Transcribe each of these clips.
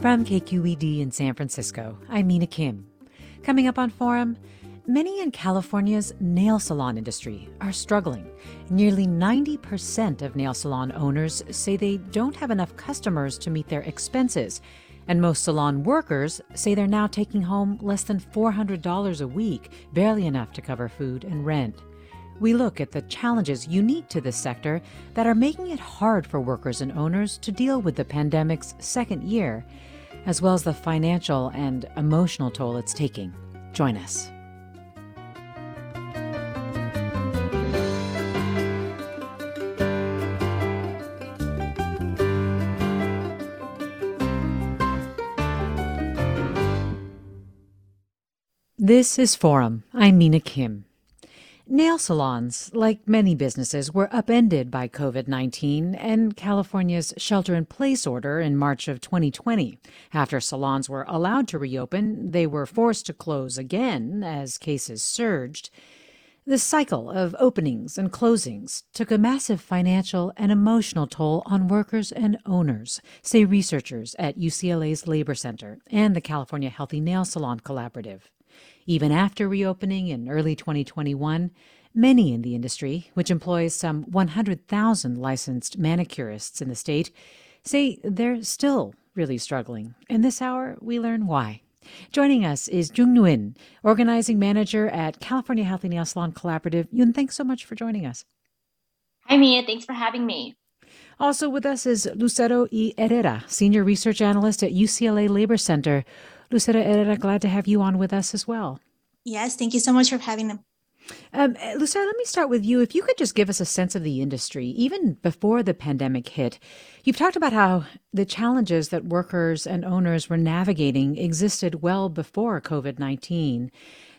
From KQED in San Francisco, I'm Mina Kim. Coming up on Forum, many in California's nail salon industry are struggling. Nearly 90% of nail salon owners say they don't have enough customers to meet their expenses, and most salon workers say they're now taking home less than $400 a week, barely enough to cover food and rent. We look at the challenges unique to this sector that are making it hard for workers and owners to deal with the pandemic's second year as well as the financial and emotional toll it's taking. Join us. This is Forum. I'm Mina Kim. Nail salons, like many businesses, were upended by COVID 19 and California's shelter in place order in March of 2020. After salons were allowed to reopen, they were forced to close again as cases surged. The cycle of openings and closings took a massive financial and emotional toll on workers and owners, say researchers at UCLA's Labor Center and the California Healthy Nail Salon Collaborative. Even after reopening in early 2021, many in the industry, which employs some 100,000 licensed manicurists in the state, say they're still really struggling. In this hour, we learn why. Joining us is Yun Nguyen, organizing manager at California Healthy Nail Salon Collaborative. Yun, thanks so much for joining us. Hi, Mia. Thanks for having me. Also with us is Lucero E. Herrera, senior research analyst at UCLA Labor Center. Lucero Herrera, glad to have you on with us as well. Yes, thank you so much for having them. Um, Lucero, let me start with you. If you could just give us a sense of the industry, even before the pandemic hit, you've talked about how the challenges that workers and owners were navigating existed well before COVID 19.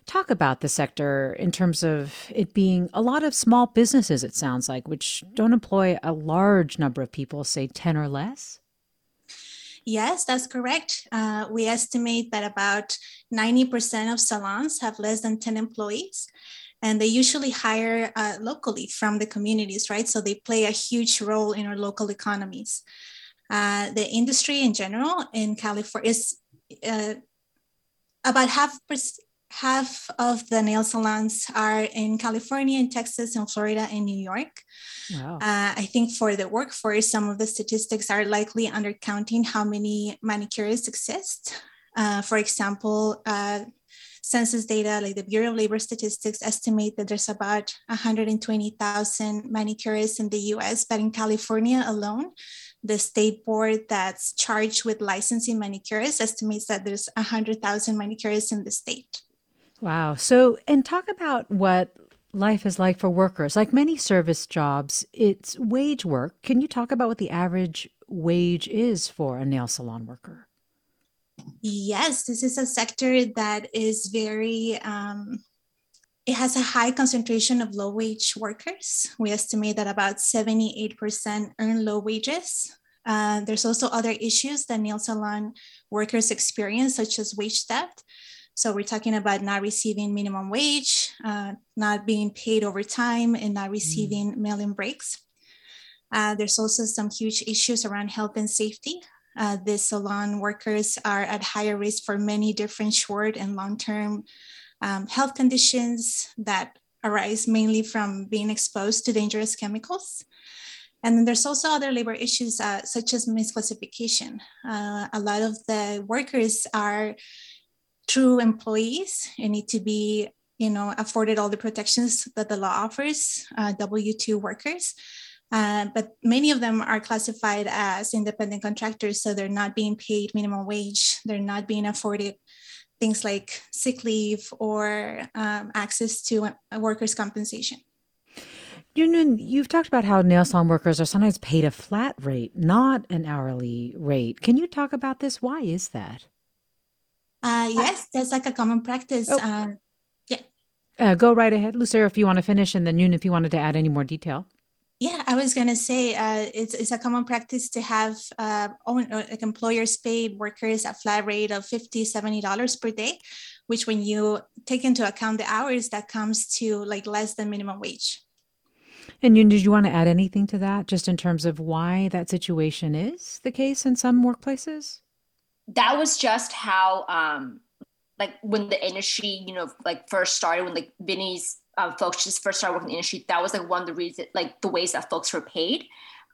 Talk about the sector in terms of it being a lot of small businesses, it sounds like, which don't employ a large number of people, say 10 or less. Yes, that's correct. Uh, we estimate that about 90% of salons have less than 10 employees. And they usually hire uh, locally from the communities, right? So they play a huge role in our local economies. Uh, the industry in general in California is uh, about half half of the nail salons are in California, in Texas, in Florida, and New York. Wow. Uh, I think for the workforce, some of the statistics are likely undercounting how many manicurists exist. Uh, for example, uh, census data, like the Bureau of Labor Statistics, estimate that there's about 120,000 manicurists in the US, but in California alone, the state board that's charged with licensing manicurists estimates that there's 100,000 manicurists in the state. Wow. So, and talk about what life is like for workers. Like many service jobs, it's wage work. Can you talk about what the average wage is for a nail salon worker? Yes, this is a sector that is very um, it has a high concentration of low wage workers. We estimate that about 78% earn low wages. Uh, there's also other issues that nail salon workers experience, such as wage theft. So we're talking about not receiving minimum wage, uh, not being paid overtime, and not receiving mm. mail-in breaks. Uh, there's also some huge issues around health and safety. Uh, the salon workers are at higher risk for many different short and long-term um, health conditions that arise mainly from being exposed to dangerous chemicals. And then there's also other labor issues uh, such as misclassification. Uh, a lot of the workers are true employees and need to be, you know, afforded all the protections that the law offers, uh, W-2 workers. Uh, but many of them are classified as independent contractors, so they're not being paid minimum wage. They're not being afforded things like sick leave or um, access to workers' compensation. You've talked about how nail salon workers are sometimes paid a flat rate, not an hourly rate. Can you talk about this? Why is that? Uh, yes, that's like a common practice. Oh. Uh, yeah. Uh, go right ahead, Lucero, if you want to finish, and then Yun, if you wanted to add any more detail. Yeah, I was gonna say uh, it's, it's a common practice to have uh, own, uh, like employers paid workers a flat rate of 50 $70 per day, which when you take into account the hours, that comes to like less than minimum wage. And Yun, did you want to add anything to that, just in terms of why that situation is the case in some workplaces? That was just how, um, like when the industry, you know, like first started, when like Vinny's uh, folks just first started working in the industry, that was like one of the reasons, like the ways that folks were paid.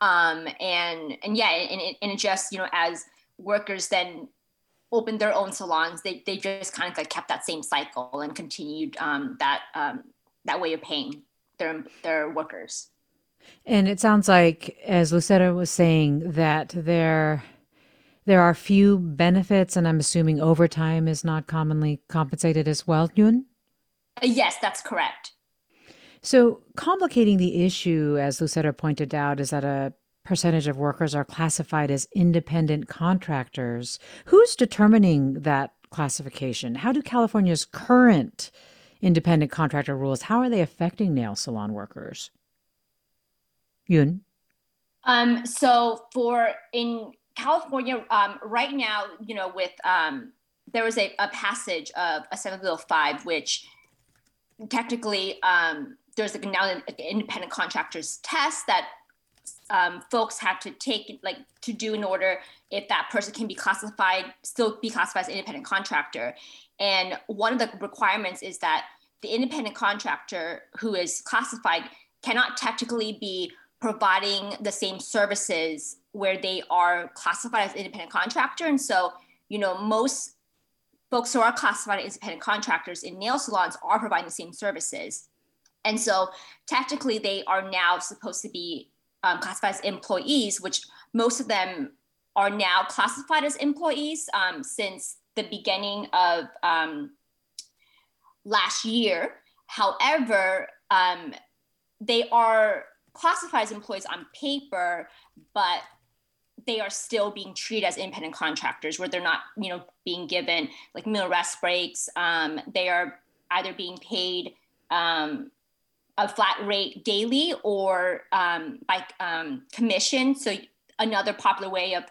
Um, and and yeah, and it, and it just you know as workers then opened their own salons, they they just kind of like kept that same cycle and continued um, that um, that way of paying their their workers. And it sounds like, as Lucero was saying, that there there are few benefits, and I'm assuming overtime is not commonly compensated as well. Yun? Yes, that's correct. So, complicating the issue, as Lucero pointed out, is that a percentage of workers are classified as independent contractors. Who's determining that classification? How do California's current independent contractor rules, how are they affecting nail salon workers? Yun? Um, so for in California, um, right now, you know, with um, there was a, a passage of Assembly Bill 5, which technically um, there's now an independent contractors test that um, folks have to take like to do in order if that person can be classified still be classified as independent contractor. And one of the requirements is that the independent contractor who is classified cannot technically be providing the same services where they are classified as independent contractor and so you know most folks who are classified as independent contractors in nail salons are providing the same services and so technically, they are now supposed to be um, classified as employees, which most of them are now classified as employees um, since the beginning of um, last year. However, um, they are classified as employees on paper, but they are still being treated as independent contractors where they're not, you know, being given like meal rest breaks. Um, they are either being paid um, a flat rate daily or um, by um, commission. So another popular way of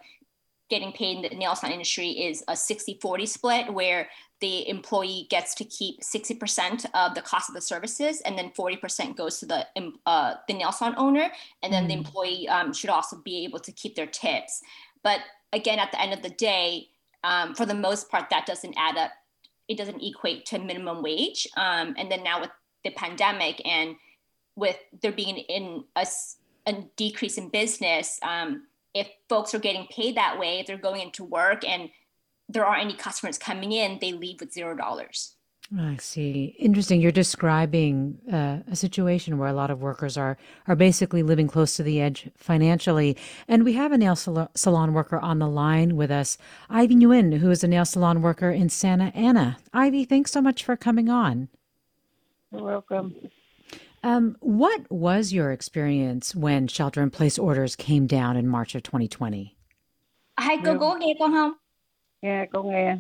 getting paid in the nail salon industry is a 60-40 split where the employee gets to keep 60% of the cost of the services and then 40% goes to the, uh, the nail salon owner. And then mm. the employee um, should also be able to keep their tips. But again, at the end of the day, um, for the most part, that doesn't add up. It doesn't equate to minimum wage. Um, and then now with the pandemic and with there being in a, a decrease in business, um, if folks are getting paid that way, if they're going into work and there aren't any customers coming in, they leave with zero dollars. I see. Interesting. You're describing uh, a situation where a lot of workers are are basically living close to the edge financially. And we have a nail salon worker on the line with us, Ivy Nguyen, who is a nail salon worker in Santa Ana. Ivy, thanks so much for coming on. You're welcome. Um, what was your experience when shelter in place orders came down in March of 2020? Hai cô có nghe con không? Nghe, con nghe.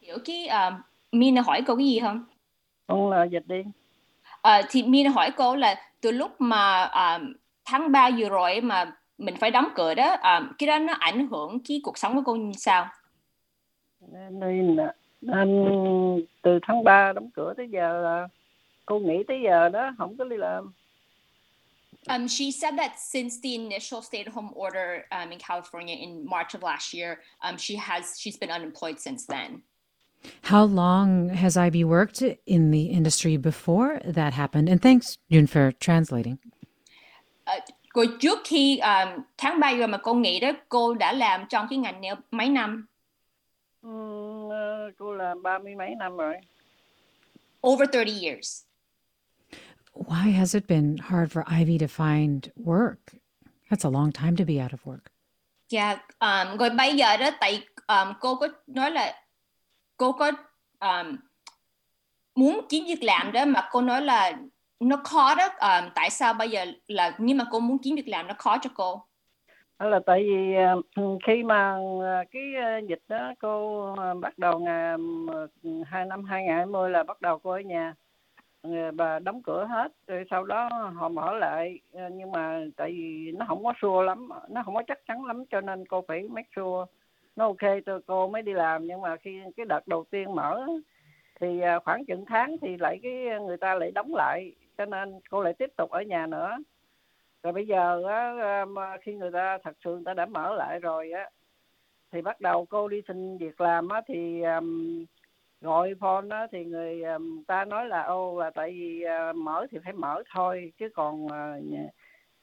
Hiểu cái uh, Min hỏi câu cái gì không? Con là dịch đi. uh, thì Mina hỏi cô là từ lúc mà um, tháng 3 vừa rồi mà mình phải đóng cửa đó, um, cái đó nó ảnh hưởng cái cuộc sống của cô như sao? Nên, nên từ tháng 3 đóng cửa tới giờ là cô nghỉ tới giờ đó không có đi làm. Um, she said that since the initial stay-at-home order um, in California in March of last year, um, she has she's been unemployed since then. How long has Ivy worked in the industry before that happened? And thanks, Yun, for translating. Uh, rồi trước khi um, tháng 3 rồi mà cô nghĩ đó, cô đã làm trong cái ngành nail mấy năm? Um, uh, cô làm ba mươi mấy năm rồi. Over 30 years. Why has it been hard for Ivy to find work? That's a long time to be out of work. Yeah, um, rồi bây giờ đó tại um, cô có nói là cô có um, muốn kiếm việc làm đó mà cô nói là nó khó đó um, tại sao bây giờ là nhưng mà cô muốn kiếm việc làm nó khó cho cô đó là tại vì khi mà cái dịch đó cô bắt đầu ngày hai năm 2020 là bắt đầu cô ở nhà Ờ, bà đóng cửa hết rồi sau đó họ mở lại. Ờ, nhưng mà tại vì nó không có sure lắm nó không có chắc chắn lắm cho nên cô phải make sure nó ok. Tôi cô mới đi làm nhưng mà khi cái đợt đầu tiên mở thì ờ, khoảng chừng tháng thì lại cái người ta lại đóng lại cho nên cô lại tiếp tục ở nhà nữa. Rồi bây giờ á, khi người ta thật sự người ta đã mở lại rồi á thì bắt đầu cô đi xin việc làm á thì um, gọi phone đó thì người um, ta nói là ô là tại vì uh, mở thì phải mở thôi chứ còn uh,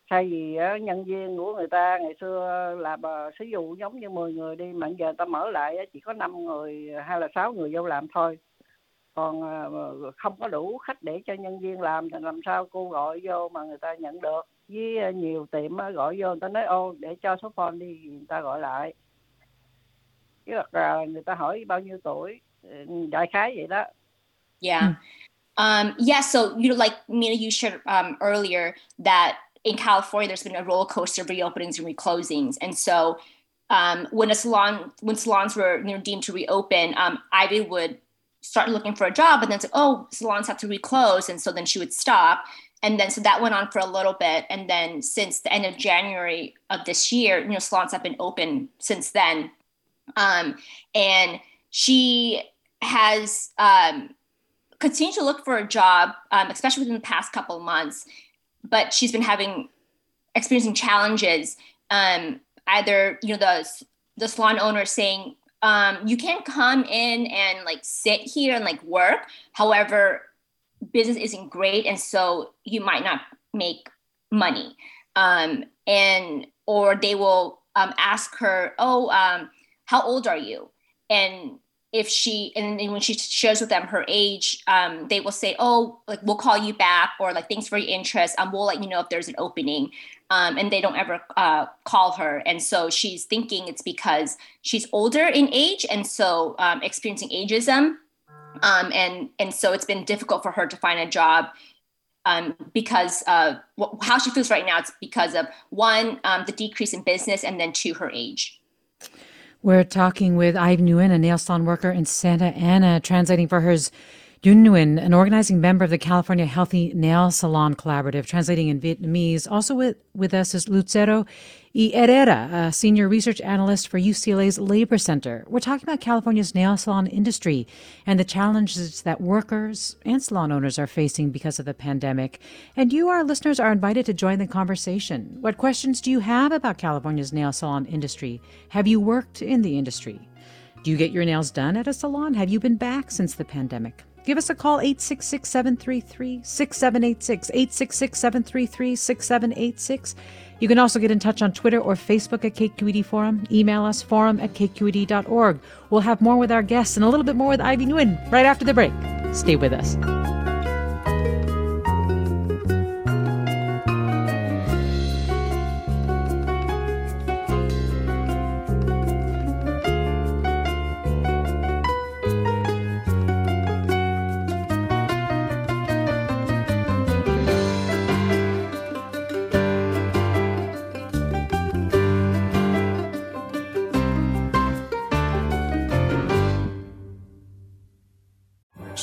thay vì nhân viên của người ta ngày xưa là bà sử dụng giống như 10 người đi mà giờ ta mở lại chỉ có 5 người hay là 6 người vô làm thôi. Còn không có đủ khách để cho nhân viên làm thì làm sao cô gọi vô mà người ta nhận được? Với nhiều tiệm gọi vô người ta nói ô để cho số phone đi người ta gọi lại. Chứ là người ta hỏi bao nhiêu tuổi? Đại khái yeah um yeah so you know like Mina you shared um earlier that in California, there's been a roller coaster of reopenings and reclosings. And so um, when a salon, when salons were you know, deemed to reopen, um, Ivy would start looking for a job and then say, oh, salons have to reclose. And so then she would stop. And then so that went on for a little bit. And then since the end of January of this year, you know, salons have been open since then. Um, and she has um, continued to look for a job, um, especially within the past couple of months but she's been having experiencing challenges. Um, either you know the the salon owner saying um, you can't come in and like sit here and like work. However, business isn't great, and so you might not make money. Um, and or they will um, ask her, "Oh, how old are you?" And if she and, when she shares with them her age um, they will say oh like we'll call you back or like thanks for your interest. And um, we'll let you know if there's an opening. Um, and they don't ever uh, call her. And so she's thinking it's because she's older in age and so um, experiencing ageism. Um, and and so it's been difficult for her to find a job um, because how she feels right now it's because of one the decrease in business and then two her age we're talking with Ivy Nguyen, a nail salon worker in Santa Ana, translating for hers Yun Nguyen, an organizing member of the California Healthy Nail Salon Collaborative, translating in Vietnamese. Also with, with us is Lucero y Herrera, a senior research analyst for UCLA's Labor Center. We're talking about California's nail salon industry and the challenges that workers and salon owners are facing because of the pandemic. And you, our listeners, are invited to join the conversation. What questions do you have about California's nail salon industry? Have you worked in the industry? Do you get your nails done at a salon? Have you been back since the pandemic? Give us a call 866 733 6786. 866 733 6786. You can also get in touch on Twitter or Facebook at KQED Forum. Email us forum at kqed.org. We'll have more with our guests and a little bit more with Ivy Nguyen right after the break. Stay with us.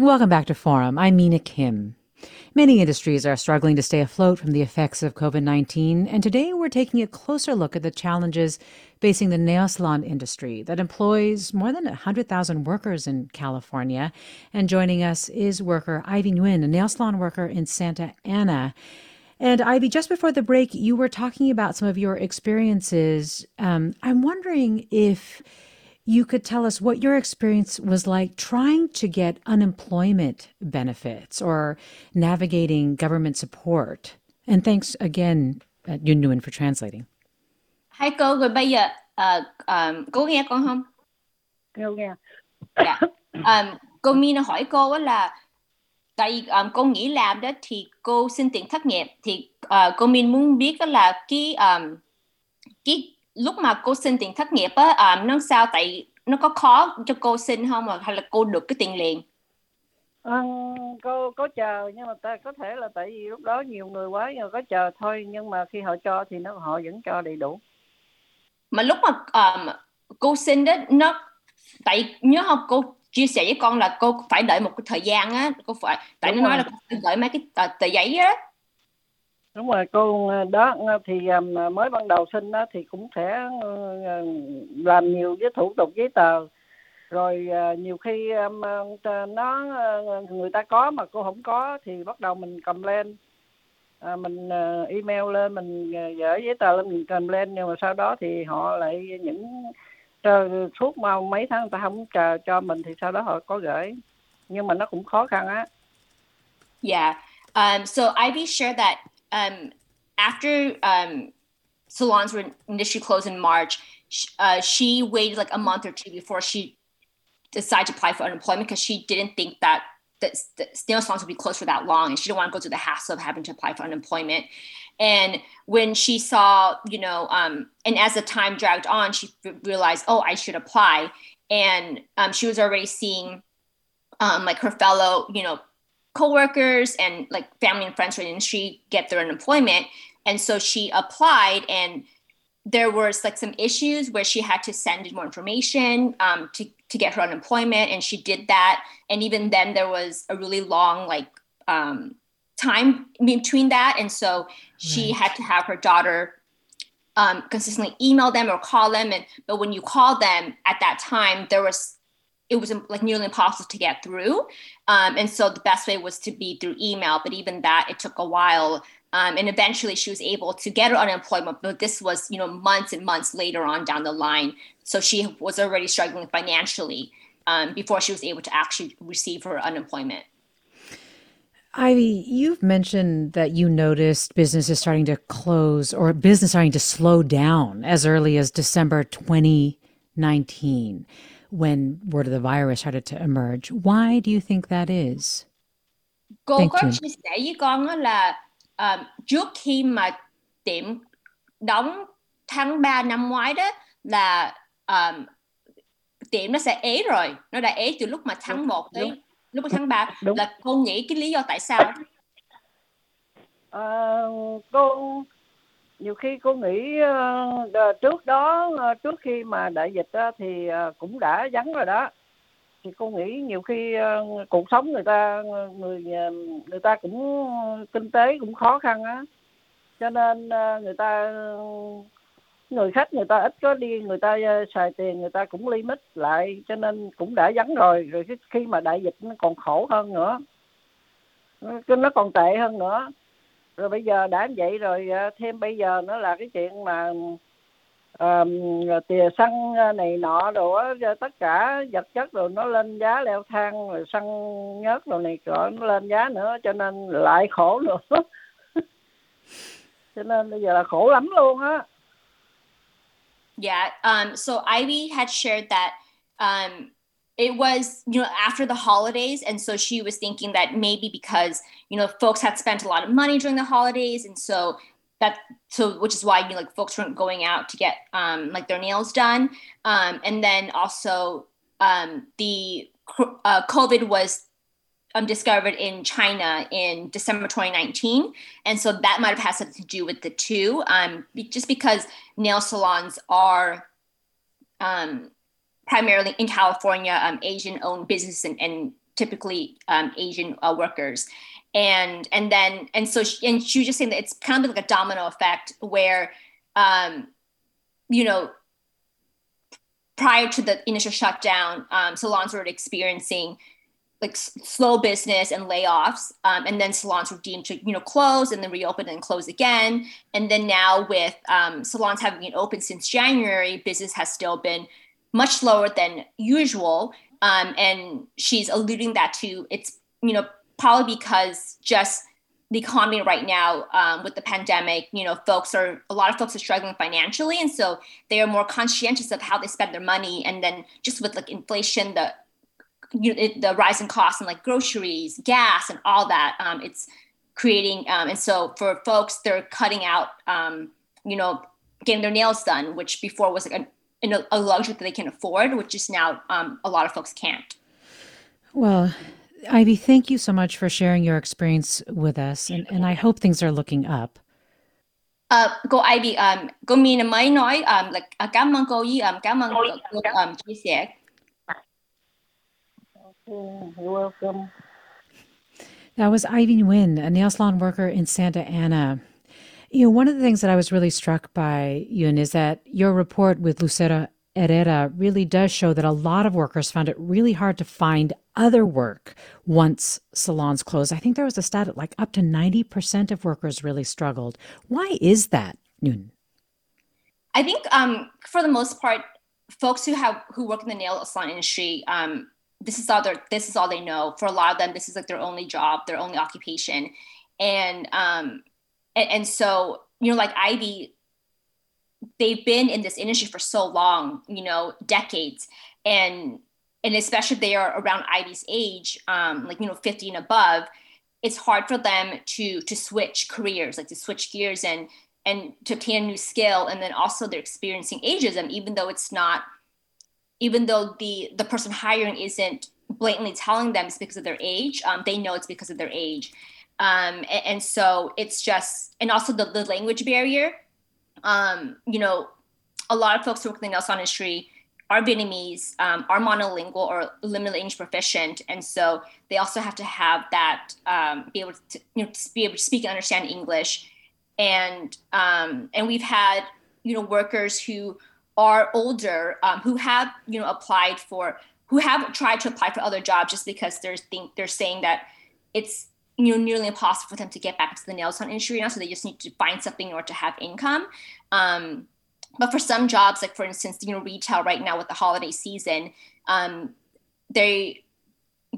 Welcome back to Forum. I'm Mina Kim. Many industries are struggling to stay afloat from the effects of COVID 19, and today we're taking a closer look at the challenges facing the nail salon industry that employs more than 100,000 workers in California. And joining us is worker Ivy Nguyen, a nail salon worker in Santa Ana. And Ivy, just before the break, you were talking about some of your experiences. Um, I'm wondering if you could tell us what your experience was like trying to get unemployment benefits or navigating government support. And thanks again, uh, Yun Nguyen, for translating. Hai cô rồi bây giờ uh, um, cô nghe con không? Nghe nghe. Dạ. Um, cô Mina hỏi cô là tại um, cô nghỉ làm đó thì cô xin tiền thất nghiệp thì uh, cô Min muốn biết đó là cái um, cái lúc mà cô xin tiền thất nghiệp á um, nó sao? Tại nó có khó cho cô xin không? Mà hay là cô được cái tiền liền? À, cô có chờ nhưng mà ta có thể là tại vì lúc đó nhiều người quá nhưng có chờ thôi nhưng mà khi họ cho thì nó họ vẫn cho đầy đủ. Mà lúc mà um, cô xin đó nó tại nhớ không? Cô chia sẻ với con là cô phải đợi một cái thời gian á cô phải tại Đúng nó rồi. nói là cô gửi mấy cái tờ, tờ giấy á đúng rồi cô ờ, đó ờ, thì ờ, mới ban đầu sinh đó thì cũng sẽ làm nhiều cái thủ tục giấy tờ. Rồi nhiều khi nó người ta có mà cô không có thì bắt đầu mình cầm lên. À, mình email lên mình gửi giấy tờ lên mình cầm lên nhưng mà sau đó thì họ lại những suốt mà mấy tháng người ta không chờ cho mình thì sau đó họ có gửi. Nhưng mà nó cũng khó khăn á. Yeah um, so Ivy shared that um, after um, salons were initially closed in March, uh, she waited like a month or two before she decided to apply for unemployment because she didn't think that that, that nail salons would be closed for that long, and she didn't want to go through the hassle of having to apply for unemployment. And when she saw, you know, um, and as the time dragged on, she realized, oh, I should apply. And um, she was already seeing um, like her fellow, you know, coworkers and like family and friends from the industry get their unemployment. And so she applied and there was like some issues where she had to send in more information um, to, to get her unemployment and she did that and even then there was a really long like um, time between that and so she right. had to have her daughter um, consistently email them or call them and but when you call them at that time there was it was like nearly impossible to get through. Um, and so the best way was to be through email, but even that, it took a while. Um, and eventually she was able to get her unemployment, but this was, you know, months and months later on down the line. So she was already struggling financially um, before she was able to actually receive her unemployment. Ivy, you've mentioned that you noticed businesses starting to close or business starting to slow down as early as December 2019 when word of the virus started to emerge. Why do you think that is? Cô Thank có you. chia sẻ với con là uh, trước khi mà tiệm đóng tháng 3 năm ngoái đó là um, tiệm nó sẽ ế rồi, nó đã ế từ lúc mà tháng 1 tới đúng. lúc tháng 3 đúng. là cô nghĩ cái lý do tại sao? Uh, cô nhiều khi cô nghĩ ờ, trước đó ờ, trước khi mà đại dịch thì ờ, cũng đã vắng rồi đó. Thì cô nghĩ nhiều khi cuộc sống người ta người người ta cũng, kinh tế cũng khó khăn á. Cho nên người ta, người khách người ta ít có đi, người ta xài tiền người ta cũng limit lại, cho nên cũng đã vắng rồi. Rồi khi mà đại dịch nó còn khổ hơn nữa nó còn tệ hơn nữa rồi bây giờ đã vậy rồi ờ, thêm bây giờ nó là cái chuyện mà uh, tiền xăng ờ, này nọ đồ tất cả vật chất rồi nó lên giá leo thang rồi xăng nhớt rồi này rồi nó lên giá nữa cho nên lại khổ nữa cho nên bây giờ là khổ lắm luôn á Yeah. Um, so Ivy had shared that um, it was, you know, after the holidays. And so she was thinking that maybe because, you know, folks had spent a lot of money during the holidays. And so that so which is why you know, like folks weren't going out to get um, like their nails done um, and then also um, the uh, covid was um, discovered in china in december 2019 and so that might have had something to do with the two um, just because nail salons are um, primarily in california um, asian owned business and, and typically um, asian uh, workers. And and then and so she, and she was just saying that it's kind of like a domino effect where um you know prior to the initial shutdown um, salons were experiencing like slow business and layoffs um, and then salons were deemed to you know close and then reopen and close again. And then now with um, salons having been open since january business has still been much slower than usual um, and she's alluding that to it's you know probably because just the economy right now um, with the pandemic, you know, folks are a lot of folks are struggling financially, and so they are more conscientious of how they spend their money. And then just with like inflation, the you know, the rising costs and like groceries, gas, and all that, um, it's creating. Um, and so for folks, they're cutting out, um, you know, getting their nails done, which before was like a, a luxury that they can afford, which is now um, a lot of folks can't. Well, Ivy, thank you so much for sharing your experience with us, and, and I hope things are looking up. Uh, cô Ivy, um, cô Mina mới nói um, là uh, cảm ơn cô với um, cảm ơn cô, cô um, chia sẻ. You're welcome. That was Ivy Nguyen, a nail salon worker in Santa Ana. You know, one of the things that I was really struck by, Yun, is that your report with Lucero Herrera really does show that a lot of workers found it really hard to find other work once salons closed. I think there was a stat at like up to 90% of workers really struggled. Why is that, Yun? I think um, for the most part, folks who have who work in the nail salon industry, um, this is all their this is all they know. For a lot of them, this is like their only job, their only occupation, and um, and, and so you know, like Ivy, they've been in this industry for so long, you know, decades, and and especially if they are around Ivy's age, um, like you know, 50 and above, it's hard for them to to switch careers, like to switch gears and and to obtain a new skill. And then also they're experiencing ageism, even though it's not, even though the the person hiring isn't blatantly telling them it's because of their age, um, they know it's because of their age. Um, and, and so it's just, and also the, the language barrier. Um, you know, a lot of folks who work in the nail salon industry are Vietnamese, um, are monolingual or limited English proficient, and so they also have to have that um, be able to you know to be able to speak and understand English, and um, and we've had you know workers who are older um, who have you know applied for who have tried to apply for other jobs just because they're think they're saying that it's you know nearly impossible for them to get back into the nail salon industry now, so they just need to find something in order to have income. Um, but for some jobs, like for instance, you know, retail right now with the holiday season, um, they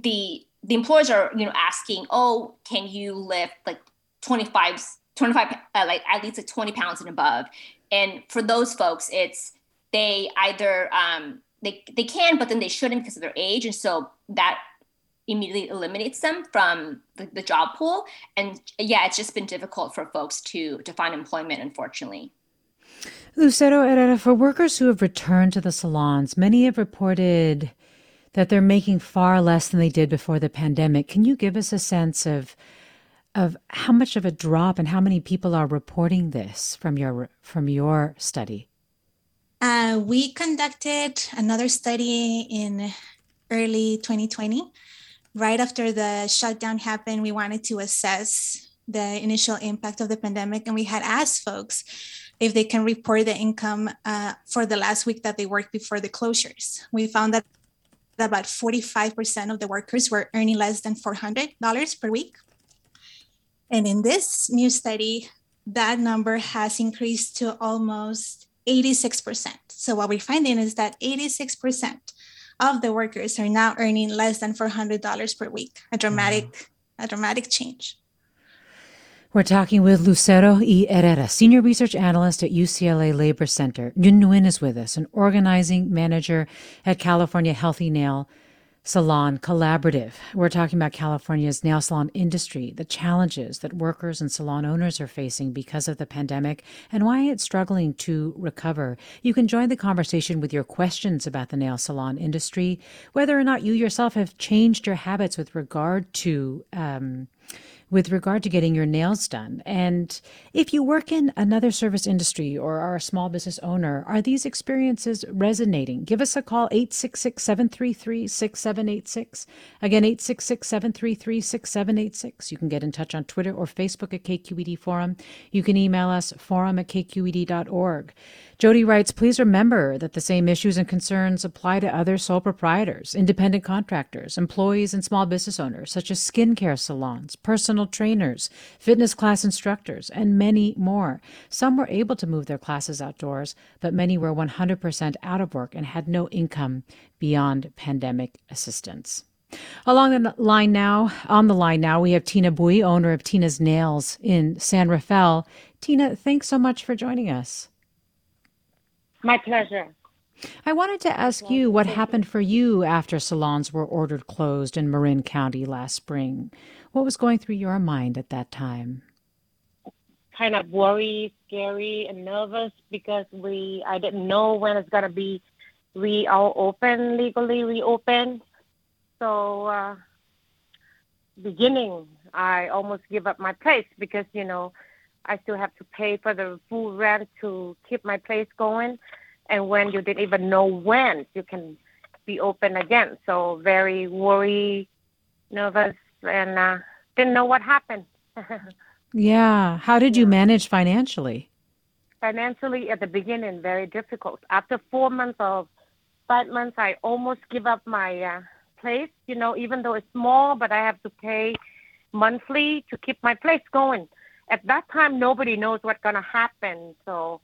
the the employers are you know asking, oh, can you lift like 25, 25 uh, like at least like 20 pounds and above? And for those folks, it's they either um, they they can, but then they shouldn't because of their age, and so that immediately eliminates them from the, the job pool. And yeah, it's just been difficult for folks to to find employment, unfortunately. Lucero Herrera, for workers who have returned to the salons, many have reported that they're making far less than they did before the pandemic. Can you give us a sense of of how much of a drop and how many people are reporting this from your from your study? Uh, we conducted another study in early 2020. Right after the shutdown happened, we wanted to assess the initial impact of the pandemic, and we had asked folks if they can report the income uh, for the last week that they worked before the closures. We found that about 45% of the workers were earning less than $400 per week. And in this new study, that number has increased to almost 86%. So what we're finding is that 86% of the workers are now earning less than $400 per week, a dramatic, mm-hmm. a dramatic change. We're talking with Lucero E. Herrera, Senior Research Analyst at UCLA Labor Center. Yun Nguyen is with us, an organizing manager at California Healthy Nail Salon Collaborative. We're talking about California's nail salon industry, the challenges that workers and salon owners are facing because of the pandemic, and why it's struggling to recover. You can join the conversation with your questions about the nail salon industry, whether or not you yourself have changed your habits with regard to. Um, with regard to getting your nails done. And if you work in another service industry or are a small business owner, are these experiences resonating? Give us a call 866 733 6786. Again, 866 733 6786. You can get in touch on Twitter or Facebook at KQED Forum. You can email us forum at kqed.org. Jody writes, please remember that the same issues and concerns apply to other sole proprietors, independent contractors, employees, and small business owners, such as skincare salons, personal trainers, fitness class instructors, and many more. Some were able to move their classes outdoors, but many were 100% out of work and had no income beyond pandemic assistance. Along the line now, on the line now, we have Tina Bui, owner of Tina's Nails in San Rafael. Tina, thanks so much for joining us. My pleasure. I wanted to ask you what happened for you after salons were ordered closed in Marin County last spring. What was going through your mind at that time? Kind of worried, scary, and nervous because we I didn't know when it's gonna be we all open legally reopened. So uh, beginning, I almost give up my place because you know I still have to pay for the full rent to keep my place going. And when you didn't even know when you can be open again. So very worried, nervous, and uh, didn't know what happened. yeah. How did you manage financially? Financially, at the beginning, very difficult. After four months of five months, I almost give up my uh, place. You know, even though it's small, but I have to pay monthly to keep my place going at that time nobody knows what's going to happen so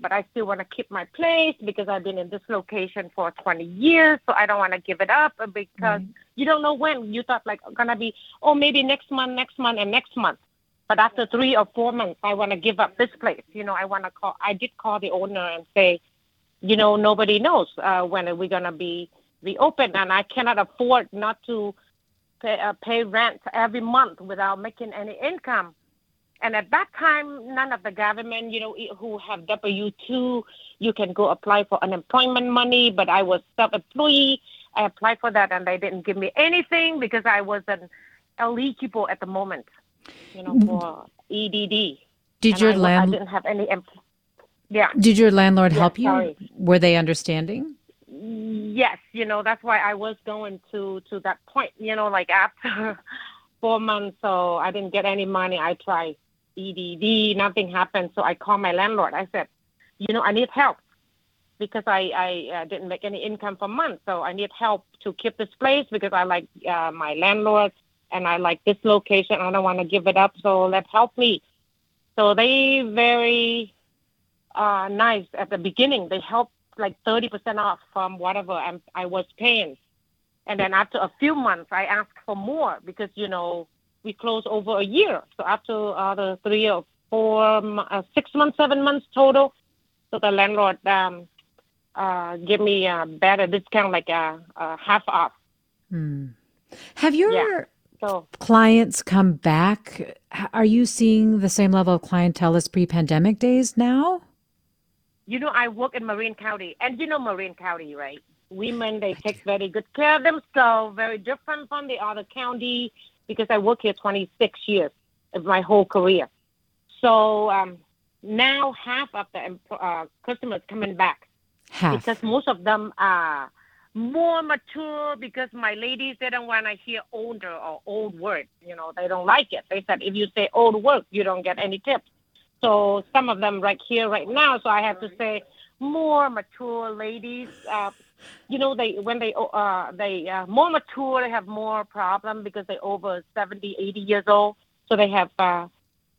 but i still want to keep my place because i've been in this location for 20 years so i don't want to give it up because mm-hmm. you don't know when. You thought like going to be oh maybe next month next month and next month. But after three or four months i want to give up this place. You know i want to call i did call the owner and say you know nobody knows uh, when are we going to be reopened and i cannot afford not to pay, uh, pay rent every month without making any income and at that time, none of the government, you know, who have W two, you can go apply for unemployment money. But I was self-employed. I applied for that, and they didn't give me anything because I wasn't eligible at the moment, you know, mm. for EDD. Did and your I, land? I didn't have any. yeah. Did your landlord yeah, help you? Sorry. Were they understanding? Yes, you know that's why I was going to to that point. You know, like after four months, so I didn't get any money. I tried EDD, nothing happened. So I called my landlord. I said, you know, I need help because I, I uh, didn't make any income for months. So I need help to keep this place because I like uh, my landlord and I like this location. I don't want to give it up. So let help me. So they very uh, nice at the beginning. They helped like 30% off from whatever I'm, I was paying. And then after a few months, I asked for more because, you know, we closed over a year. So after uh, the three or four, uh, six months, seven months total, so the landlord um, uh, give me a better discount, like a, a half off. Hmm. Have your yeah. so, clients come back? Are you seeing the same level of clientele as pre-pandemic days now? You know, I work in Marin County, and you know Marin County, right? Women they take very good care of themselves, very different from the other county because I work here 26 years of my whole career. So um, now half of the uh, customers coming back half. because most of them are more mature because my ladies they don't want to hear older or old words. You know, they don't like it. They said if you say old word, you don't get any tips. So some of them right here right now. So I have to say more mature ladies. Uh, you know they when they uh they uh, more mature they have more problem because they over 70 80 years old so they have uh,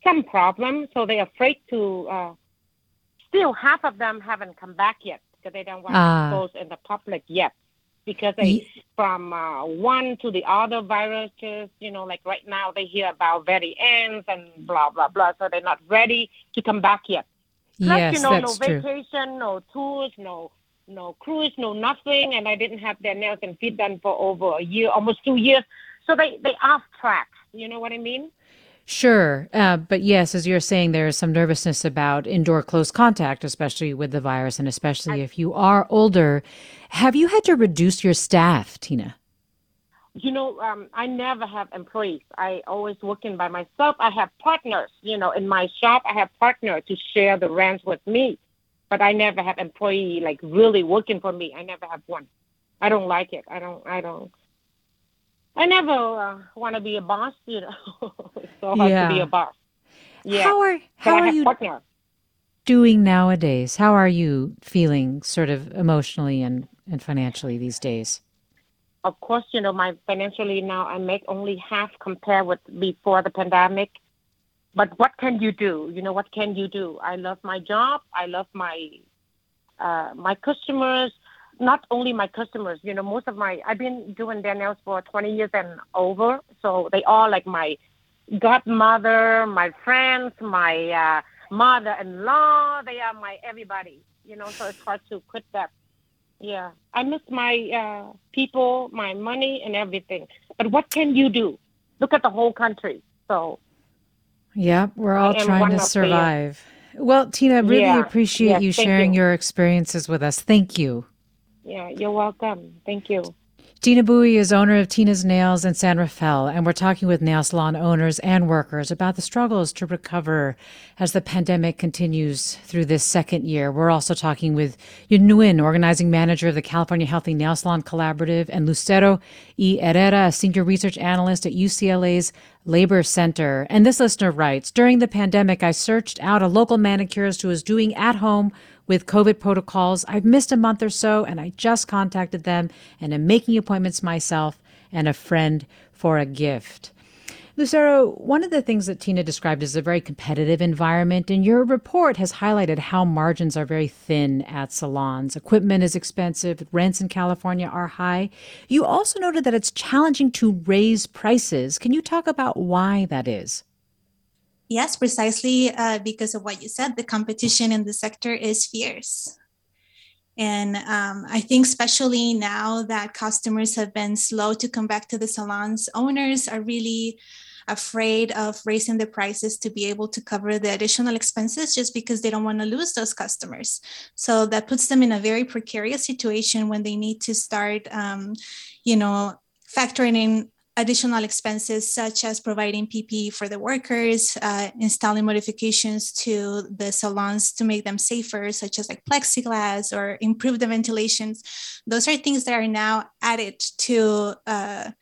some problem So they're afraid to. Uh, still, half of them haven't come back yet because they don't want to Ah. expose in the public yet. Because they, from uh, one to the other viruses, you know, like right now they hear about variants and blah blah blah, so they're not ready to come back yet. Plus, yes, you know, that's no true. vacation, no tours, no no cruise, no nothing, and I didn't have their nails and feet done for over a year, almost two years. So they they off track. You know what I mean? Sure. Uh, but yes, as you're saying, there is some nervousness about indoor close contact, especially with the virus and especially if you are older. Have you had to reduce your staff, Tina? You know, um, I never have employees. I always working by myself. I have partners. You know, in my shop, I have partners to share the rent with me, but I never have employee like really working for me. I never have one. I don't like it. I don't. I don't. I never uh, want to be a boss. You know, it's so hard to be a boss. Yeah. How are how are you partner. doing nowadays? How are you feeling sort of emotionally and, and financially these days? of course, you know, my financially now I make only half compared with before the pandemic. But what can you do? You know, what can you do? I love my job. I love my uh, my customers. Not only my customers, you know, most of my I've been doing their nails for 20 years and over, so they all like my godmother, my friends, my uh, mother-in-law. They are my everybody, you know. So it's hard to quit that. Yeah, I miss my uh, people, my money, and everything. But what can you do? Look at the whole country. So Yeah, we're all trying to survive. Well, Tina, I really Yeah, appreciate yes, you sharing you. your experiences with us. Thank you. yeah, you're welcome. Thank you. Tina Bui is owner of Tina's Nails in San Rafael, and we're talking with nail salon owners and workers about the struggles to recover as the pandemic continues through this second year. We're also talking with Yun Nguyen, organizing manager of the California Healthy Nail Salon Collaborative, and Lucero E. Herrera, a senior research analyst at UCLA's Labor Center. And this listener writes During the pandemic, I searched out a local manicurist who was doing at home with COVID protocols. I've missed a month or so, and I just contacted them and am making appointments myself and a friend for a gift. Lucero, one of the things that Tina described is a very competitive environment, and your report has highlighted how margins are very thin at salons. Equipment is expensive, rents in California are high. You also noted that it's challenging to raise prices. Can you talk about why that is? Yes, precisely uh, because of what you said. The competition in the sector is fierce. And um, I think, especially now that customers have been slow to come back to the salons, owners are really afraid of raising the prices to be able to cover the additional expenses just because they don't want to lose those customers. So that puts them in a very precarious situation when they need to start, um, you know, factoring in additional expenses such as providing PPE for the workers, uh, installing modifications to the salons to make them safer, such as like plexiglass or improve the ventilations. Those are things that are now added to uh,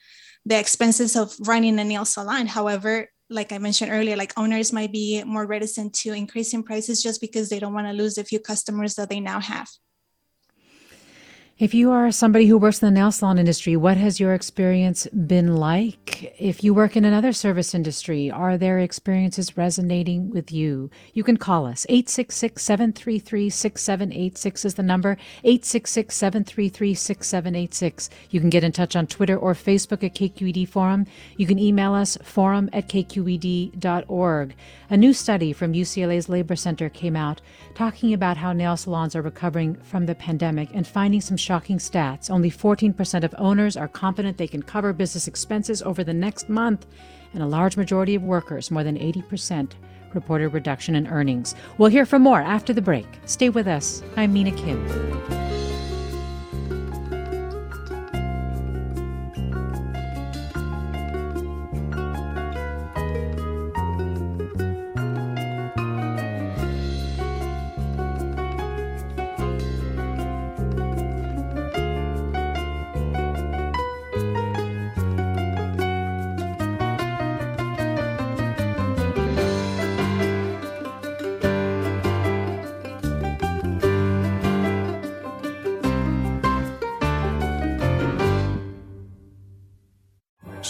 the expenses of running a nail salon. However, like I mentioned earlier, like owners might be more reticent to increase in prices just because they don't want to lose the few customers that they now have. If you are somebody who works in the nail salon industry, what has your experience been like? If you work in another service industry, are their experiences resonating with you? You can call us. 866 733 6786 is the number. 866 733 6786. You can get in touch on Twitter or Facebook at KQED Forum. You can email us forum at kqed.org. A new study from UCLA's Labor Center came out talking about how nail salons are recovering from the pandemic and finding some shocking stats. Only 14% of owners are confident they can cover business expenses over the next month, and a large majority of workers, more than 80%, reported reduction in earnings. We'll hear from more after the break. Stay with us. I'm Mina Kim.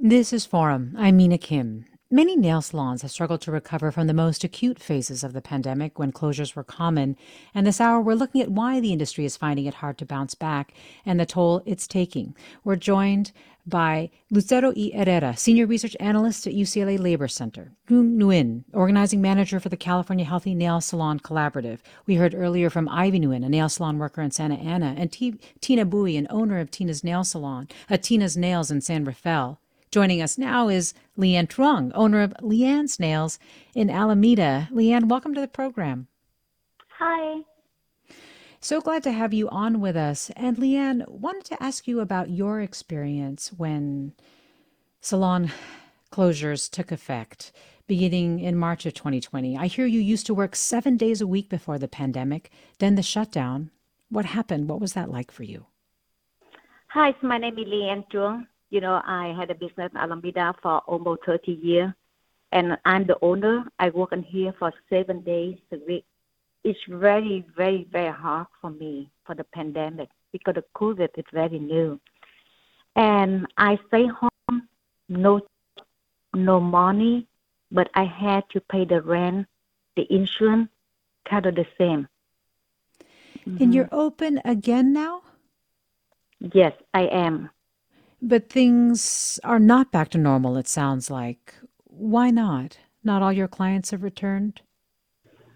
This is Forum. I'm Mina Kim. Many nail salons have struggled to recover from the most acute phases of the pandemic when closures were common. And this hour, we're looking at why the industry is finding it hard to bounce back and the toll it's taking. We're joined by Lucero E. Herrera, Senior Research Analyst at UCLA Labor Center, Yun Nguyen, Organizing Manager for the California Healthy Nail Salon Collaborative. We heard earlier from Ivy Nguyen, a nail salon worker in Santa Ana, and T- Tina Bui, an owner of Tina's Nail Salon, uh, Tina's Nails in San Rafael. Joining us now is Leanne Truong, owner of Leanne's Nails in Alameda. Leanne, welcome to the program. Hi. So glad to have you on with us. And Leanne, wanted to ask you about your experience when salon closures took effect beginning in March of 2020. I hear you used to work seven days a week before the pandemic, then the shutdown. What happened? What was that like for you? Hi, so my name is Leanne Truong. You know, I had a business in Alameda for almost 30 years, and I'm the owner. I work in here for seven days a week. It's very, very, very hard for me for the pandemic because the COVID is very new. And I stay home, no, no money, but I had to pay the rent, the insurance, kind of the same. Mm-hmm. And you're open again now? Yes, I am. But things are not back to normal, it sounds like. Why not? Not all your clients have returned?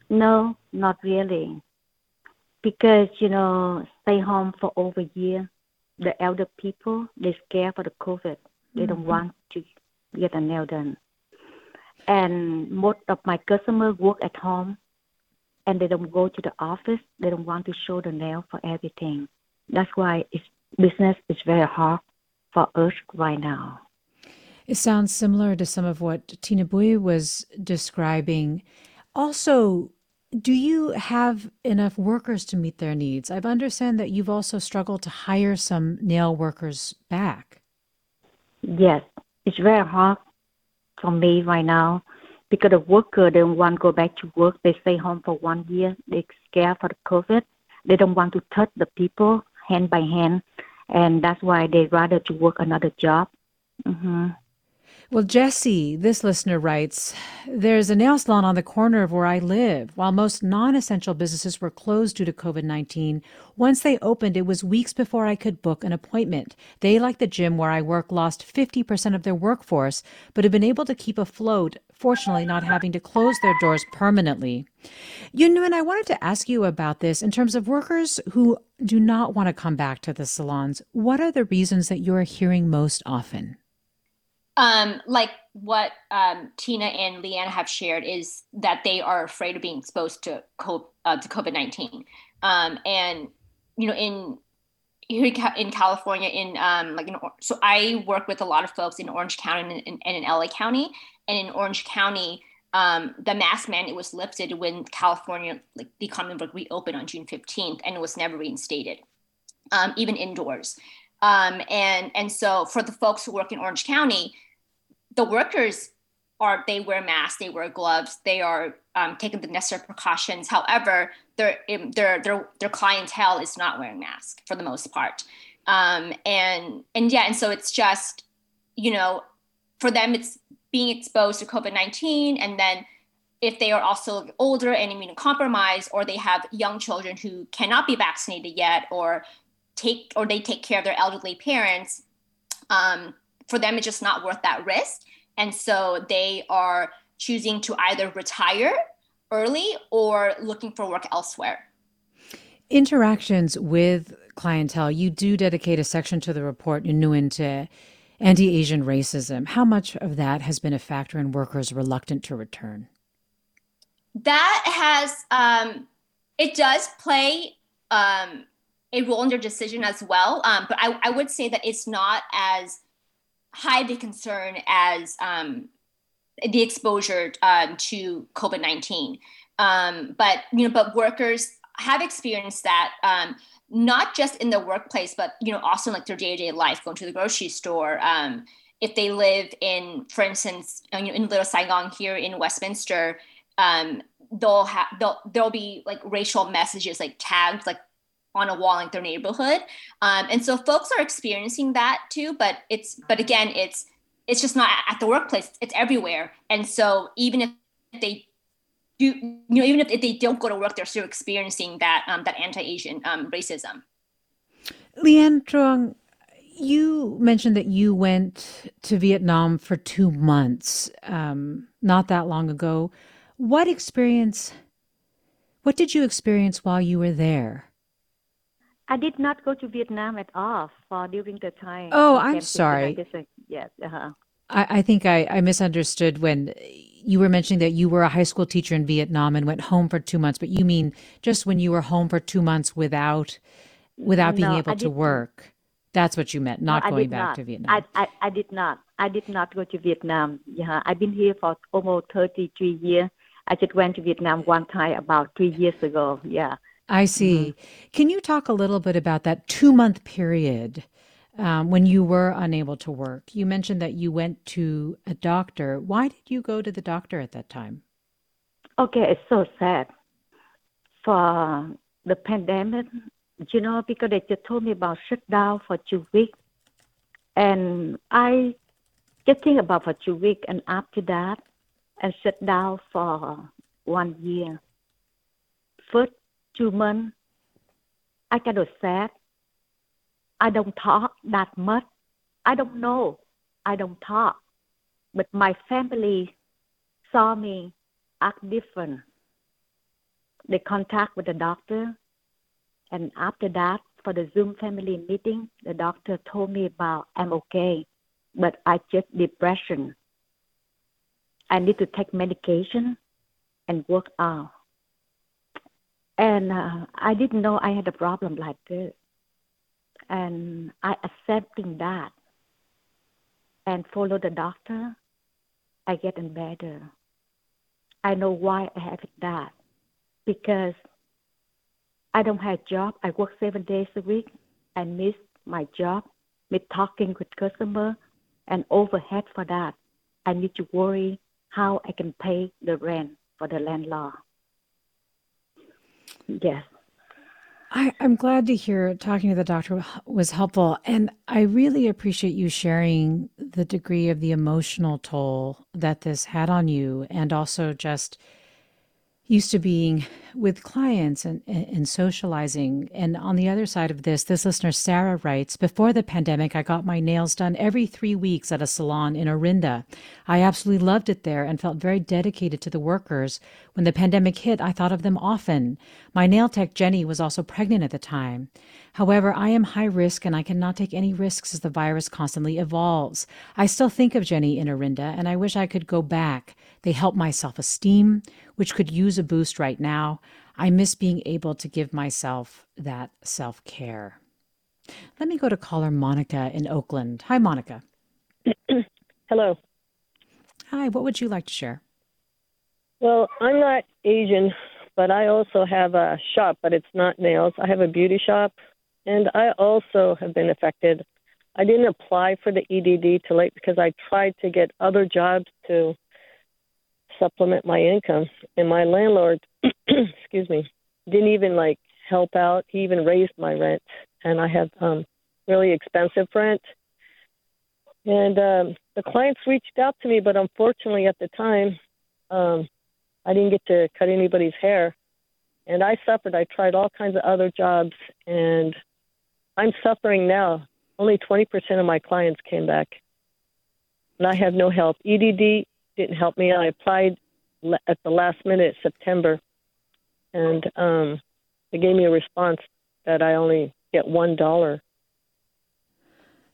No, not really. Because, you know, stay home for over a year. The elder people, they scared for the COVID. They mm-hmm. don't want to get a nail done. And most of my customers work at home and they don't go to the office. They don't want to show the nail for everything. That's why it's, business is very hard for us right now. It sounds similar to some of what Tina Bui was describing. Also, do you have enough workers to meet their needs? I've understand that you've also struggled to hire some nail workers back. Yes, it's very hard for me right now because the worker don't want to go back to work. They stay home for one year. They're scared for the COVID. They don't want to touch the people hand by hand and that's why they'd rather to work another job. Mm-hmm. Well, Jesse, this listener writes There's a nail salon on the corner of where I live. While most non essential businesses were closed due to COVID 19, once they opened, it was weeks before I could book an appointment. They, like the gym where I work, lost 50% of their workforce, but have been able to keep afloat, fortunately, not having to close their doors permanently. Yun, I wanted to ask you about this in terms of workers who do not want to come back to the salons. What are the reasons that you're hearing most often? Um, like what um, Tina and Leanne have shared is that they are afraid of being exposed to COVID, uh, to COVID nineteen, um, and you know in in California, in um, like in, so I work with a lot of folks in Orange County and, and in LA County, and in Orange County. Um, the mask mandate was lifted when California, like the economy reopened on June 15th, and it was never reinstated, um, even indoors. Um, and and so for the folks who work in Orange County, the workers are they wear masks, they wear gloves, they are um, taking the necessary precautions. However, their their their their clientele is not wearing masks for the most part, um, and and yeah, and so it's just you know for them it's being exposed to COVID nineteen, and then if they are also older and immunocompromised, or they have young children who cannot be vaccinated yet, or take or they take care of their elderly parents um, for them it's just not worth that risk and so they are choosing to either retire early or looking for work elsewhere. Interactions with clientele, you do dedicate a section to the report Inuin to anti Asian racism. How much of that has been a factor in workers reluctant to return? That has, um, it does play um, a role in their decision as well. Um, but I, I, would say that it's not as high the concern as um, the exposure um, to COVID nineteen. Um, but you know, but workers have experienced that um, not just in the workplace, but you know, also in like their day to day life, going to the grocery store. Um, if they live in, for instance, you know, in Little Saigon here in Westminster, they'll have they'll there'll be like racial messages like tagged like on a wall in their neighborhood, um, and so folks are experiencing that too. But it's but again, it's it's just not at the workplace; it's everywhere. And so even if they do, you know, even if, they don't go to work, they're still experiencing that um, that anti-Asian um, racism. Leanne Truong, you mentioned that you went to Vietnam for two months um, not that long ago. What experience, what did you experience while you were there? I did not go to Vietnam at all for during the time. Oh, I'm sorry. Yes. Uh-huh. I, I think I, I misunderstood when you were mentioning that you were a high school teacher in Vietnam and went home for two months, but you mean just when you were home for two months without without being no, able to work. That's what you meant, not no, going back not. to Vietnam. I, I, I did not. I did not go to Vietnam. Yeah, I've been here for almost 33 years. I just went to Vietnam one time about three years ago. Yeah. I see. Mm-hmm. Can you talk a little bit about that two month period um, when you were unable to work? You mentioned that you went to a doctor. Why did you go to the doctor at that time? Okay, it's so sad. For the pandemic, you know, because they just told me about shutdown for two weeks. And I just think about for two weeks, and after that, and shut down for one year. First months, I of sad. I don't talk that much. I don't know. I don't talk. But my family saw me act different. They contact with the doctor. And after that, for the Zoom family meeting, the doctor told me about I'm okay, but I just depression. I need to take medication and work out. And uh, I didn't know I had a problem like this. And I accepting that and follow the doctor, I getting better. I know why I have that because I don't have a job. I work seven days a week. I miss my job, with talking with customer, and overhead for that. I need to worry how I can pay the rent for the landlord. Yes. I, am glad to hear talking to the doctor was helpful. And I really appreciate you sharing the degree of the emotional toll that this had on you and also just used to being with clients and, and socializing. And on the other side of this, this listener, Sarah, writes Before the pandemic, I got my nails done every three weeks at a salon in Orinda. I absolutely loved it there and felt very dedicated to the workers. When the pandemic hit, I thought of them often. My nail tech, Jenny, was also pregnant at the time. However, I am high risk and I cannot take any risks as the virus constantly evolves. I still think of Jenny in Orinda and I wish I could go back. They help my self esteem, which could use a boost right now. I miss being able to give myself that self care. Let me go to caller Monica in Oakland. Hi, Monica. Hello. Hi, what would you like to share? Well, I'm not Asian, but I also have a shop, but it's not nails. I have a beauty shop, and I also have been affected. I didn't apply for the EDD till late because I tried to get other jobs to supplement my income. And my landlord, excuse me, didn't even like help out. He even raised my rent, and I have um, really expensive rent. And um, the clients reached out to me, but unfortunately, at the time, um, I didn't get to cut anybody's hair, and I suffered. I tried all kinds of other jobs, and I'm suffering now. Only 20% of my clients came back, and I have no help. EDD didn't help me. I applied at the last minute September, and um, they gave me a response that I only get one dollar.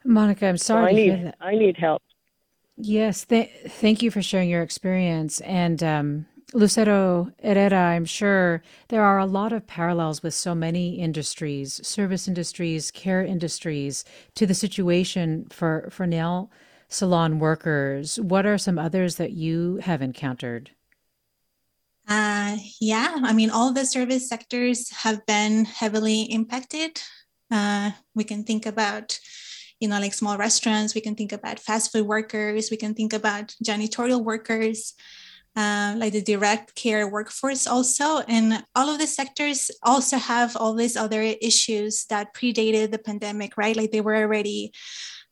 Monica, I'm sorry so I to need, hear that. I need help. Yes, th- thank you for sharing your experience. And um, Lucero Herrera, I'm sure there are a lot of parallels with so many industries, service industries, care industries, to the situation for, for nail salon workers. What are some others that you have encountered? Uh, yeah, I mean, all the service sectors have been heavily impacted. Uh, we can think about, you know, like small restaurants, we can think about fast food workers, we can think about janitorial workers, uh, like the direct care workforce also. And all of the sectors also have all these other issues that predated the pandemic, right? Like they were already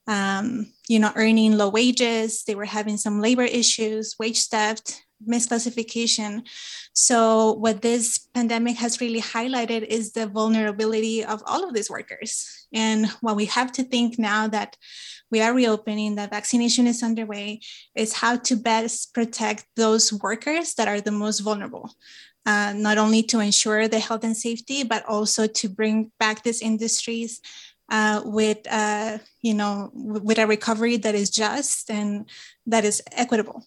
um, you know, earning low wages. They were having some labor issues, wage theft, misclassification. So, what this pandemic has really highlighted is the vulnerability of all of these workers. And what we have to think now that we are reopening, that vaccination is underway, is how to best protect those workers that are the most vulnerable. Uh, not only to ensure the health and safety, but also to bring back these industries uh, with uh, you know with a recovery that is just and that is equitable.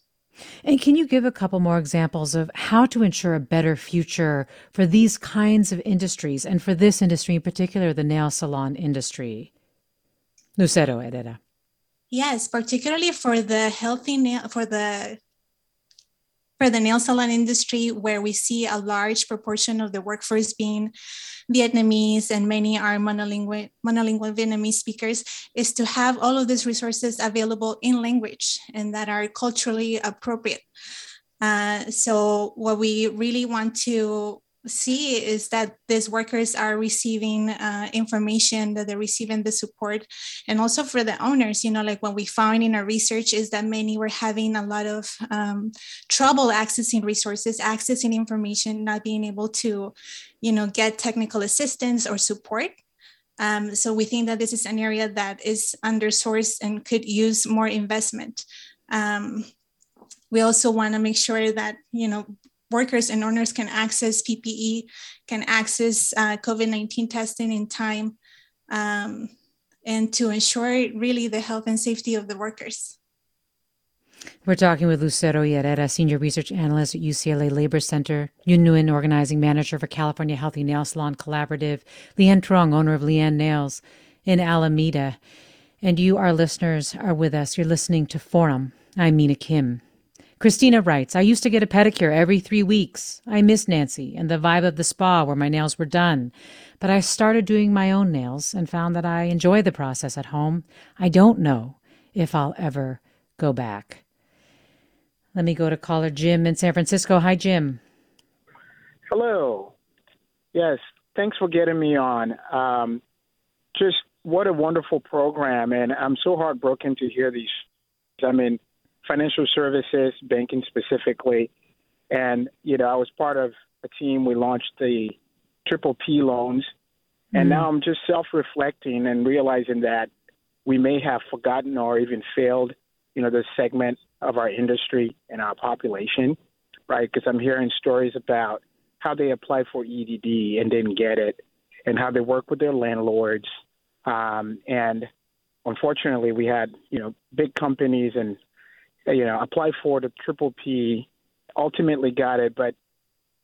And can you give a couple more examples of how to ensure a better future for these kinds of industries and for this industry in particular, the nail salon industry? Lucero Herrera. Yes, particularly for the healthy nail for the for the nail salon industry, where we see a large proportion of the workforce being Vietnamese and many are monolingual, monolingual Vietnamese speakers, is to have all of these resources available in language and that are culturally appropriate. Uh, so, what we really want to see is that these workers are receiving uh, information that they're receiving the support. And also for the owners you know like what we found in our research is that many were having a lot of um, trouble accessing resources accessing information not being able to you know get technical assistance or support. Um, so we think that this is an area that is undersourced and could use more investment. Um, we also want to make sure that you know workers and owners can access PPE, can access uh, COVID 19 testing in time, um, and to ensure really the health and safety of the workers. We're talking with Lucero Herrera, Senior Research Analyst at UCLA Labor Center, Yun Nguyen, Organizing Manager for California Healthy Nail Salon Collaborative, Leanne Truong, owner of Leanne Nails in Alameda. And you, our listeners, are with us. You're listening to Forum. I'm Mina Kim. Christina writes, I used to get a pedicure every three weeks. I miss Nancy and the vibe of the spa where my nails were done. But I started doing my own nails and found that I enjoy the process at home. I don't know if I'll ever go back. Let me go to caller Jim in San Francisco. Hi, Jim. Hello. Yes, thanks for getting me on. Um, just what a wonderful program, and I'm so heartbroken to hear these. I mean, financial services, banking specifically. And, you know, I was part of a team. We launched the triple P loans. And mm now I'm just self reflecting and realizing that we may have forgotten or even failed, you know, this segment of our industry and our population, right? Because I'm hearing stories about how they applied for EDD and didn't get it, and how they work with their landlords. Um, and unfortunately, we had, you know, big companies and Uh, you know, applied for the triple P, ultimately got it, but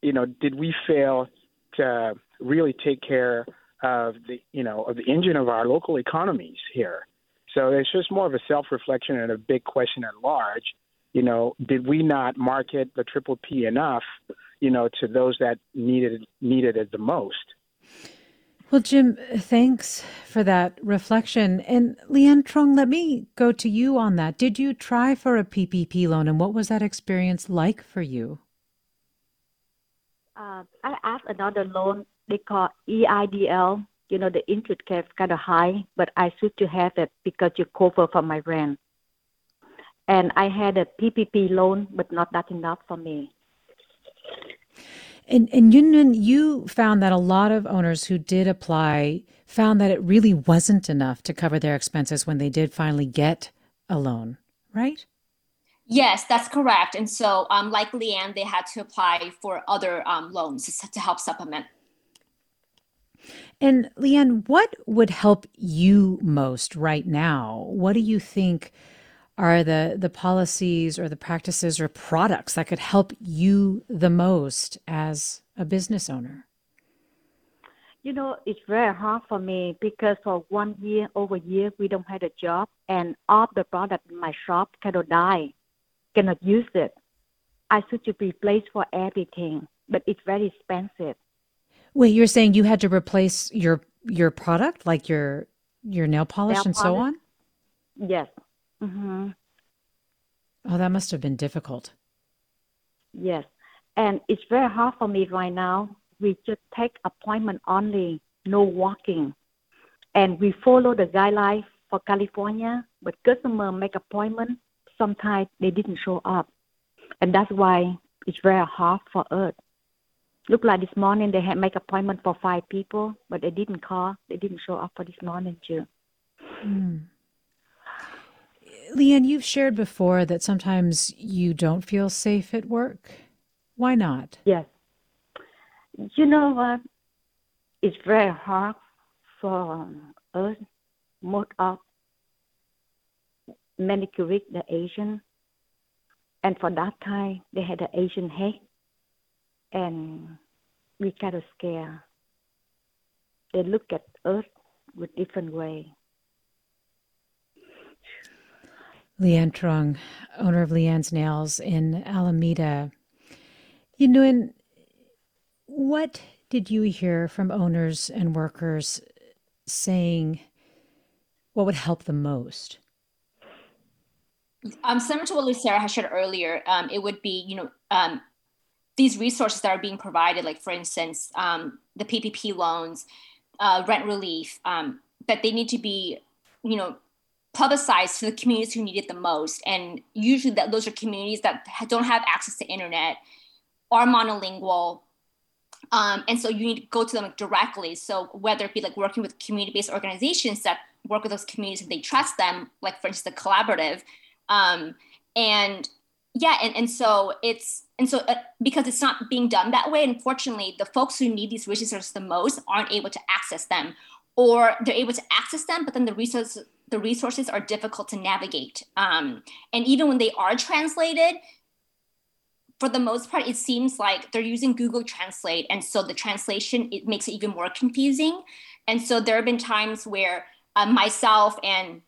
you know, did we fail to really take care of the you know of the engine of our local economies here? So it's just more of a self-reflection and a big question at large. You know, did we not market the triple P enough? You know, to those that needed needed it the most. Well, Jim, thanks for that reflection. And Leanne Truong, let me go to you on that. Did you try for a PPP loan, and what was that experience like for you? Uh, I asked another loan they call EIDL. You know, the interest is kind of high, but I should to have it because you cover for my rent. And I had a PPP loan, but not that enough for me. And and Yunnan, you found that a lot of owners who did apply found that it really wasn't enough to cover their expenses when they did finally get a loan, right? Yes, that's correct. And so, um, like Leanne, they had to apply for other um, loans to, to help supplement. And Leanne, what would help you most right now? What do you think are the the policies or the practices or products that could help you the most as a business owner? You know, it's very hard for me because for one year, over year, we don't have a job, and all the product in my shop cannot die, cannot use it. I should to replace for everything, but it's very expensive. Wait, you're saying you had to replace your your product, like your your nail polish nail and polish? so on? Yes. Mm-hmm. Oh, that must have been difficult. Yes, and it's very hard for me right now we just take appointment only, no walking. And we follow the guidelines for California, but customer make appointment, sometimes they didn't show up. And that's why it's very hard for us. Look like this morning they had make appointment for five people, but they didn't call. They didn't show up for this morning too. Mm. Leanne, you've shared before that sometimes you don't feel safe at work. Why not? Yes you know what? It's very hard for us, most of manicurists, the Asian, and for that time they had an Asian head, and we kind of scared. They look at us with different way. Leanne Truong, owner of Leanne's Nails in Alameda. You know, in what did you hear from owners and workers saying what would help the most? Um, similar to what Lucero has shared earlier, um, it would be, you know, um, these resources that are being provided, like for instance, um, the PPP loans, uh, rent relief, um, that they need to be, you know, publicized to the communities who need it the most. And usually that those are communities that don't have access to internet, are monolingual, um, and so you need to go to them directly. So whether it be like working with community-based organizations that work with those communities and they trust them, like for instance, the collaborative. Um, and yeah, and, and so it's and so uh, because it's not being done that way, unfortunately, the folks who need these resources the most aren't able to access them, or they're able to access them, but then the resources the resources are difficult to navigate. Um, and even when they are translated, for the most part, it seems like they're using Google Translate. And so the translation, it makes it even more confusing. And so there have been times where uh, myself and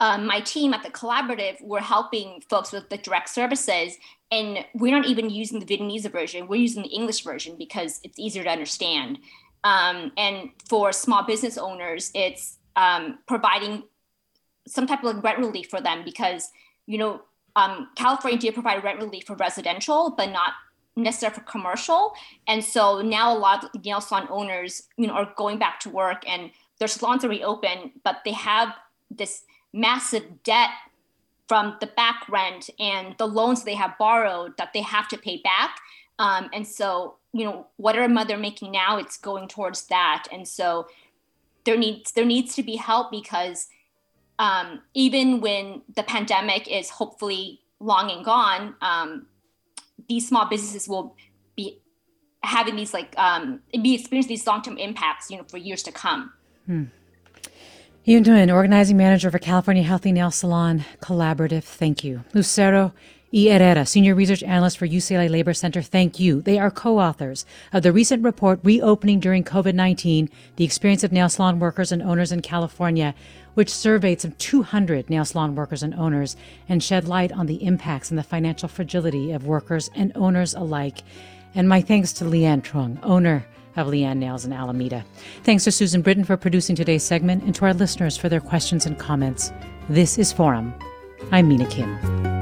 uh, my team at the collaborative were helping folks with the direct services. And we're not even using the Vietnamese version, we're using the English version because it's easier to understand. Um, and for small business owners, it's um, providing some type of rent relief for them because, you know, um, California did provide rent relief for residential, but not necessarily for commercial. And so now a lot of nail salon owners, you know, are going back to work and their salons are reopened, but they have this massive debt from the back rent and the loans they have borrowed that they have to pay back. Um, and so, you know, whatever money they're making now, it's going towards that. And so there needs there needs to be help because um, even when the pandemic is hopefully long and gone, um, these small businesses will be having these like um, be experiencing these long term impacts, you know, for years to come. Hmm. Yun Nguyen, organizing manager for California Healthy Nail Salon Collaborative. Thank you, Lucero E. Herrera, Senior Research Analyst for UCLA Labor Center, thank you. They are co authors of the recent report, Reopening During COVID 19 The Experience of Nail Salon Workers and Owners in California, which surveyed some 200 nail salon workers and owners and shed light on the impacts and the financial fragility of workers and owners alike. And my thanks to Leanne Truong, owner of Leanne Nails in Alameda. Thanks to Susan Britton for producing today's segment and to our listeners for their questions and comments. This is Forum. I'm Mina Kim.